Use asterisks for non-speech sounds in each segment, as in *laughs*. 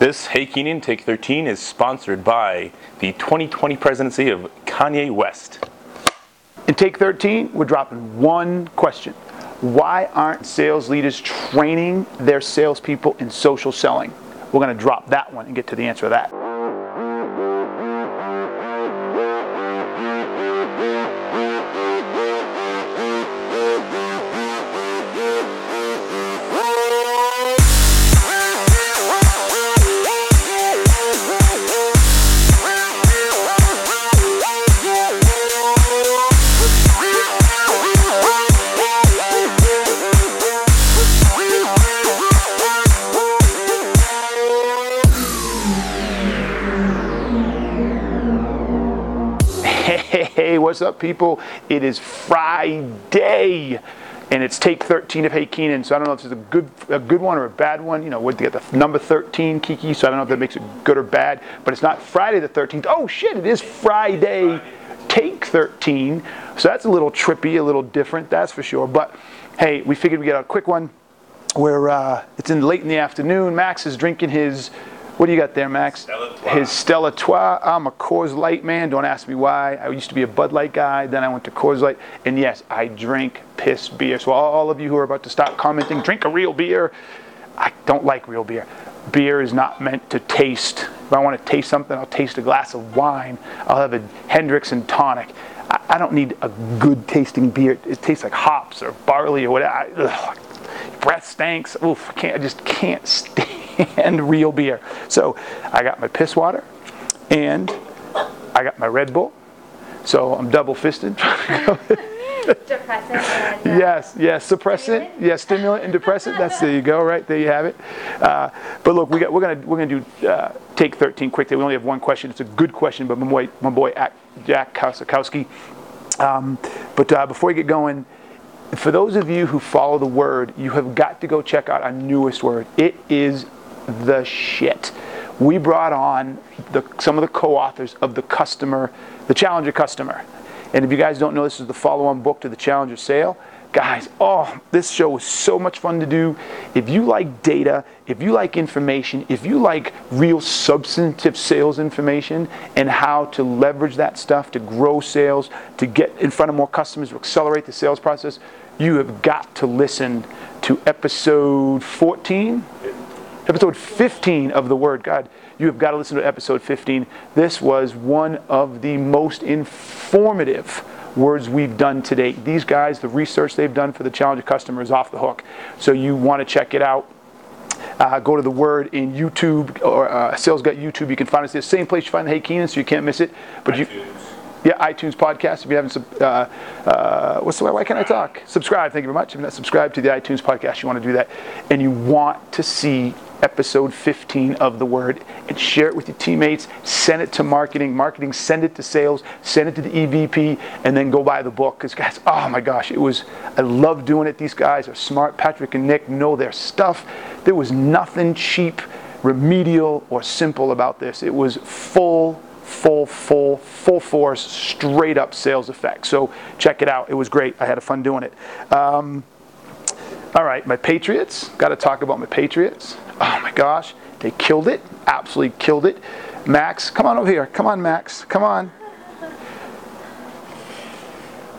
This Hey Keenan Take 13 is sponsored by the 2020 presidency of Kanye West. In take 13, we're dropping one question. Why aren't sales leaders training their salespeople in social selling? We're going to drop that one and get to the answer of that. Hey, hey, what's up, people? It is Friday, and it's take 13 of Hey Keenan. So I don't know if it's a good a good one or a bad one. You know, would get the number 13, Kiki. So I don't know if that makes it good or bad. But it's not Friday the 13th. Oh shit! It is Friday, take 13. So that's a little trippy, a little different. That's for sure. But hey, we figured we would get a quick one. Where uh, it's in late in the afternoon. Max is drinking his what do you got there, Max? Stella His Stella Artois. I'm a Coors Light man. Don't ask me why. I used to be a Bud Light guy. Then I went to Coors Light. And yes, I drink piss beer. So all, of you who are about to stop commenting, drink a real beer. I don't like real beer. Beer is not meant to taste. If I want to taste something, I'll taste a glass of wine. I'll have a Hendrick's and tonic. I, I don't need a good tasting beer. It tastes like hops or barley or whatever. I, breath stinks. Oof, I can't. I just can't *laughs* stand *laughs* real beer. So I got my piss water, and I got my Red Bull. So I'm double fisted. *laughs* Depressant and uh, yes, yes, suppressant, Stimulant? yes, stimulant and depressant. That's there you go, right there you have it. Uh, but look, we got, we're gonna we're gonna do uh, take 13 quickly. We only have one question. It's a good question, but my boy my boy Jack Kosakowski. Um, but uh, before we get going, for those of you who follow the word, you have got to go check out our newest word. It is the shit. We brought on the, some of the co-authors of the customer, the Challenger customer. And if you guys don't know, this is the follow-on book to the Challenger sale. Guys, oh, this show was so much fun to do. If you like data, if you like information, if you like real substantive sales information and how to leverage that stuff to grow sales, to get in front of more customers, to accelerate the sales process, you have got to listen to episode 14 episode 15 of the Word God. You have got to listen to episode 15. This was one of the most informative words we've done to date. These guys, the research they've done for the Challenger customer is off the hook. So you want to check it out. Uh, go to the word in YouTube or uh, Sales Guy YouTube. You can find us there. Same place you find the Hey Keenan, so you can't miss it. But you, yeah, iTunes podcast. If you haven't, uh, uh, what's the way? Why can't I talk? Subscribe. Thank you very much. If you're not subscribed to the iTunes podcast, you want to do that, and you want to see episode 15 of the Word and share it with your teammates. Send it to marketing. Marketing, send it to sales. Send it to the EVP, and then go buy the book. Because guys, oh my gosh, it was. I love doing it. These guys are smart. Patrick and Nick know their stuff. There was nothing cheap, remedial, or simple about this. It was full full, full, full force, straight up sales effect. So check it out. It was great. I had a fun doing it. Um, all right, my Patriots. Got to talk about my Patriots. Oh my gosh, they killed it. Absolutely killed it. Max, come on over here. Come on, Max. Come on.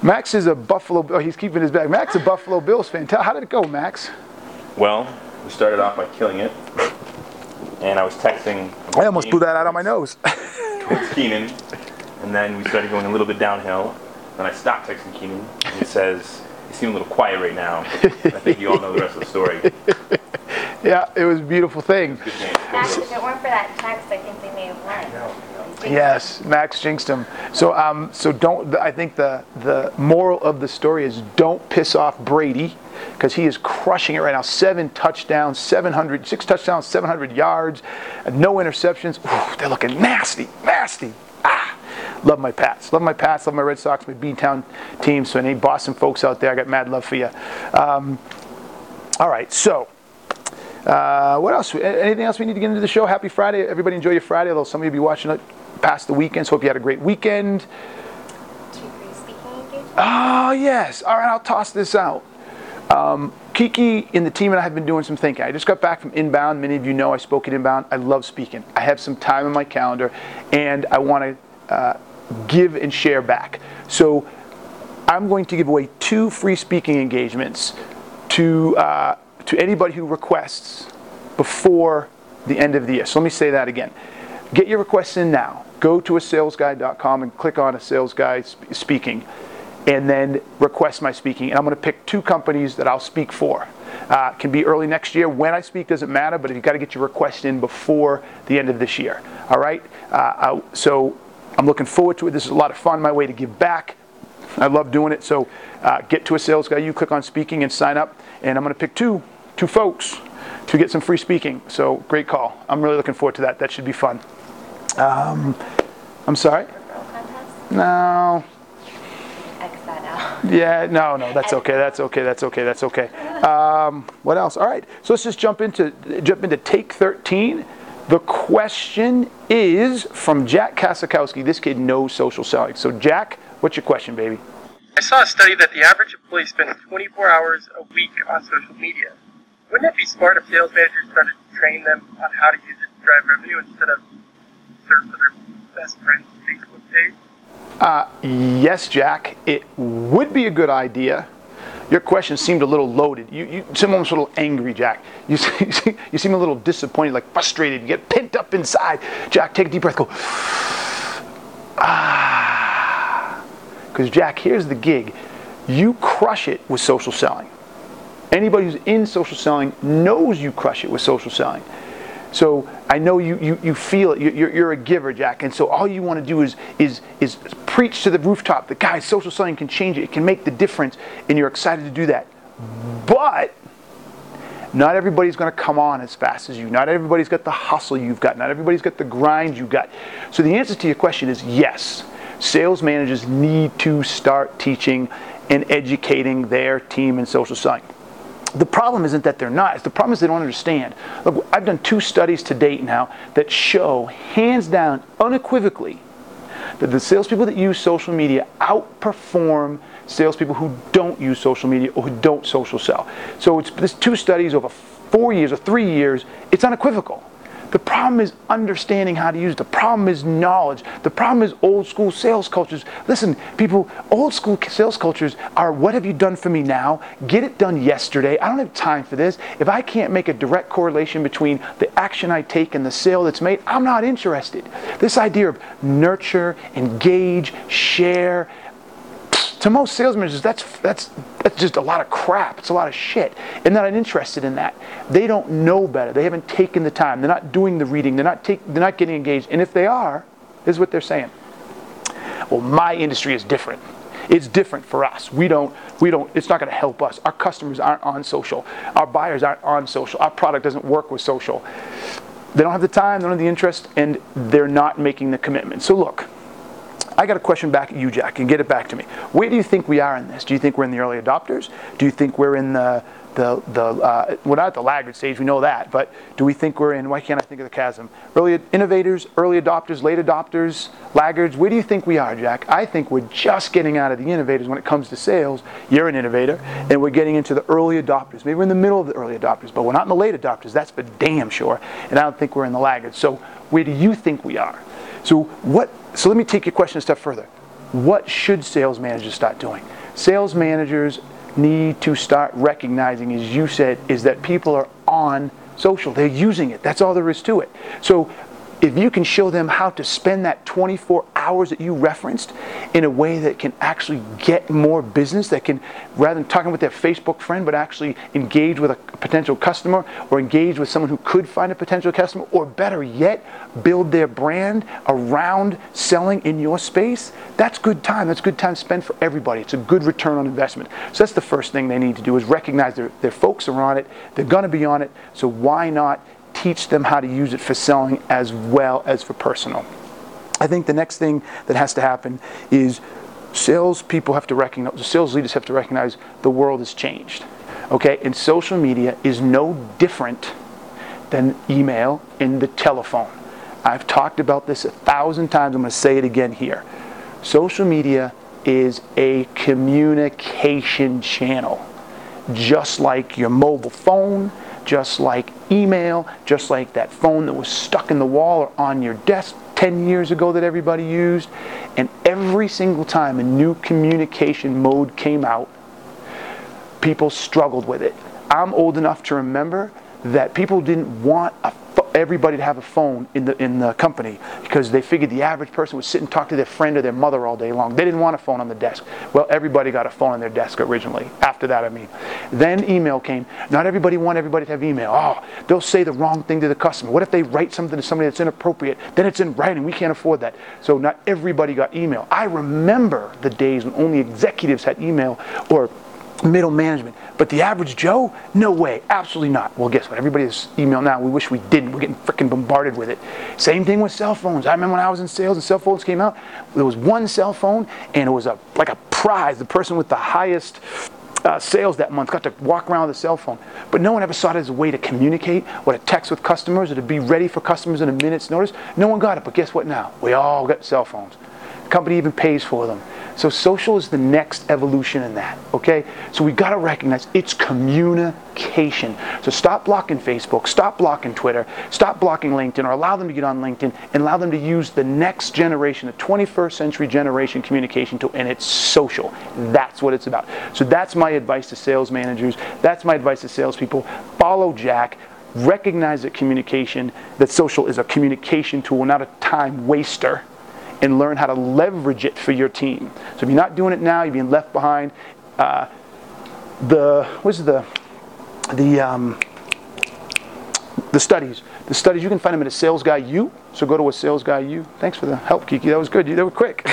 Max is a Buffalo. Oh, he's keeping his bag. Max is a Buffalo Bills fan. Tell, how did it go, Max? Well, we started off by killing it, and I was texting. I almost blew that out of my nose. towards Keenan, and then we started going a little bit downhill. Then I stopped texting Keenan, and he says, "You seem a little quiet right now." I think you all know the rest of the story. *laughs* yeah, it was a beautiful thing. Max, if it weren't for that text, I think they may have won. Yes, Max jinxed him. So, um, so don't. I think the the moral of the story is don't piss off Brady because he is crushing it right now. Seven touchdowns, 700, six touchdowns, 700 yards, and no interceptions. Ooh, they're looking nasty, nasty. Love my Pats. Love my Pats. Love my Red Sox. My B-town team. So any Boston folks out there, I got mad love for you. Um, all right, so. Uh, what else? Anything else we need to get into the show? Happy Friday. Everybody enjoy your Friday, although some of you be watching it past the weekend. So hope you had a great weekend. Two free speaking engagements. Oh, yes. All right, I'll toss this out. Um, Kiki and the team and I have been doing some thinking. I just got back from Inbound. Many of you know I spoke at Inbound. I love speaking. I have some time in my calendar, and I want to uh, give and share back. So I'm going to give away two free speaking engagements to uh, to anybody who requests before the end of the year. So let me say that again. Get your requests in now. Go to a salesguy.com and click on a sales guy speaking and then request my speaking. And I'm going to pick two companies that I'll speak for. Uh, can be early next year. When I speak doesn't matter, but you've got to get your request in before the end of this year. All right? Uh, so I'm looking forward to it. This is a lot of fun, my way to give back. I love doing it. So uh, get to a sales guy. You click on speaking and sign up. And I'm going to pick two, two folks to get some free speaking. So great call. I'm really looking forward to that. That should be fun. Um, I'm sorry? No. Yeah, no, no, that's okay. That's okay. That's okay. That's okay. Um, what else? All right. So let's just jump into jump into take 13. The question is from Jack Kosakowski. This kid knows social selling. So Jack, what's your question, baby? I saw a study that the average employee spends 24 hours a week on social media. Wouldn't it be smart if sales managers started to train them on how to use it to drive revenue instead of search for their best friend's Facebook page? Uh, yes, Jack, it would be a good idea. Your question seemed a little loaded. You, you seem almost a little angry, Jack. You, *laughs* you seem a little disappointed, like frustrated. You get pent up inside. Jack, take a deep breath. Go. *sighs* Ah. Because, Jack, here's the gig. You crush it with social selling. Anybody who's in social selling knows you crush it with social selling. So I know you, you, you feel it. You're, you're a giver, Jack. And so all you want to do is, is, is preach to the rooftop that, guys, social selling can change it. It can make the difference. And you're excited to do that. But not everybody's going to come on as fast as you. Not everybody's got the hustle you've got. Not everybody's got the grind you've got. So the answer to your question is yes. Sales managers need to start teaching and educating their team in social selling. The problem isn't that they're not. The problem is they don't understand. Look, I've done two studies to date now that show, hands down, unequivocally, that the salespeople that use social media outperform salespeople who don't use social media or who don't social sell. So it's this two studies over four years or three years. It's unequivocal. The problem is understanding how to use it. The problem is knowledge. The problem is old school sales cultures. Listen, people, old school sales cultures are what have you done for me now? Get it done yesterday. I don't have time for this. If I can't make a direct correlation between the action I take and the sale that's made, I'm not interested. This idea of nurture, engage, share, to most sales managers, that's, that's, that's just a lot of crap. It's a lot of shit. And they're not interested in that. They don't know better. They haven't taken the time. They're not doing the reading. They're not, take, they're not getting engaged. And if they are, this is what they're saying. Well, my industry is different. It's different for us. We don't, we don't, it's not going to help us. Our customers aren't on social. Our buyers aren't on social. Our product doesn't work with social. They don't have the time, they don't have the interest, and they're not making the commitment. So look, I got a question back at you, Jack, and get it back to me. Where do you think we are in this? Do you think we're in the early adopters? Do you think we're in the the the uh, we're not at the laggard stage, we know that, but do we think we're in? Why can't I think of the chasm? Early innovators, early adopters, late adopters, laggards. Where do you think we are, Jack? I think we're just getting out of the innovators when it comes to sales. You're an innovator, and we're getting into the early adopters. Maybe we're in the middle of the early adopters, but we're not in the late adopters. That's for damn sure. And I don't think we're in the laggards. So where do you think we are? So what? So let me take your question a step further. What should sales managers start doing? Sales managers need to start recognizing, as you said, is that people are on social. They're using it. That's all there is to it. So if you can show them how to spend that 24 hours that you referenced in a way that can actually get more business, that can, rather than talking with their Facebook friend, but actually engage with a potential customer or engage with someone who could find a potential customer, or better yet, build their brand around selling in your space, that's good time. That's good time spent for everybody. It's a good return on investment. So that's the first thing they need to do is recognize their, their folks are on it, they're to be on it, so why not teach them how to use it for selling as well as for personal. I think the next thing that has to happen is sales people have to recognize, the sales leaders have to recognize the world has changed. Okay, and social media is no different than email and the telephone. I've talked about this a thousand times. I'm going to say it again here. Social media is a communication channel. Just like your mobile phone, just like email, just like that phone that was stuck in the wall or on your desk 10 years ago that everybody used. And every single time a new communication mode came out, people struggled with it. I'm old enough to remember that people didn't want a everybody to have a phone in the in the company because they figured the average person would sit and talk to their friend or their mother all day long. They didn't want a phone on the desk. Well, everybody got a phone on their desk originally. After that, I mean, then email came. Not everybody want everybody to have email. Oh, they'll say the wrong thing to the customer. What if they write something to somebody that's inappropriate? Then it's in writing. We can't afford that. So not everybody got email. I remember the days when only executives had email or middle management. But the average Joe, no way, absolutely not. Well, guess what? Everybody has email now. We wish we didn't. We're getting freaking bombarded with it. Same thing with cell phones. I remember when I was in sales and cell phones came out, there was one cell phone and it was a like a prize. The person with the highest uh, sales that month got to walk around with a cell phone. But no one ever saw it as a way to communicate or to text with customers or to be ready for customers in a minute's notice. No one got it. But guess what now? We all got cell phones. Company even pays for them. So social is the next evolution in that, okay? So we got to recognize it's communication. So stop blocking Facebook, stop blocking Twitter, stop blocking LinkedIn, or allow them to get on LinkedIn and allow them to use the next generation, the 21st century generation communication tool, and it's social. That's what it's about. So that's my advice to sales managers. That's my advice to salespeople. Follow Jack recognize that communication, that social is a communication tool, not a time waster and learn how to leverage it for your team. So if you're not doing it now, you're being left behind. Uh, the what's the the um, the studies. The studies you can find them at a Sales Guy U. So go to a Sales Guy U. Thanks for the help, Kiki. That was good. They were quick.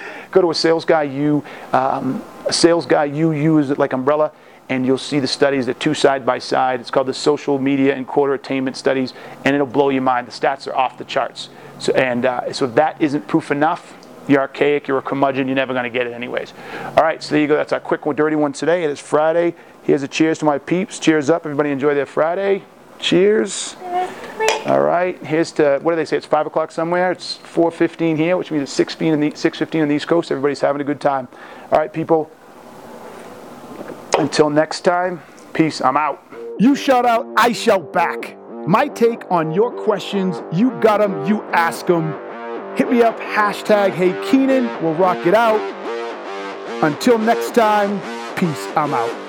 *laughs* go to a Sales Guy U. Um, a Sales Guy U. U is like umbrella and you'll see the studies, the two side by side. It's called the Social Media and Quota Attainment Studies, and it'll blow your mind. The stats are off the charts. So, and uh, so that isn't proof enough, you're archaic, you're a curmudgeon, you're never going to get it anyways. All right, so there you go. That's our quick one, dirty one today. It is Friday. Here's a cheers to my peeps. Cheers up. Everybody enjoy their Friday. Cheers. All right, here's to, what do they say? It's 5 o'clock somewhere. It's 4.15 here, which means it's 6.15 in the, 6.15 on the East Coast. Everybody's having a good time. All right, people. Until next time, peace. I'm out. You shout out, I shout back. My take on your questions, you got them, you ask them. Hit me up, hashtag Hey Keenan. We'll rock it out. Until next time, peace. I'm out.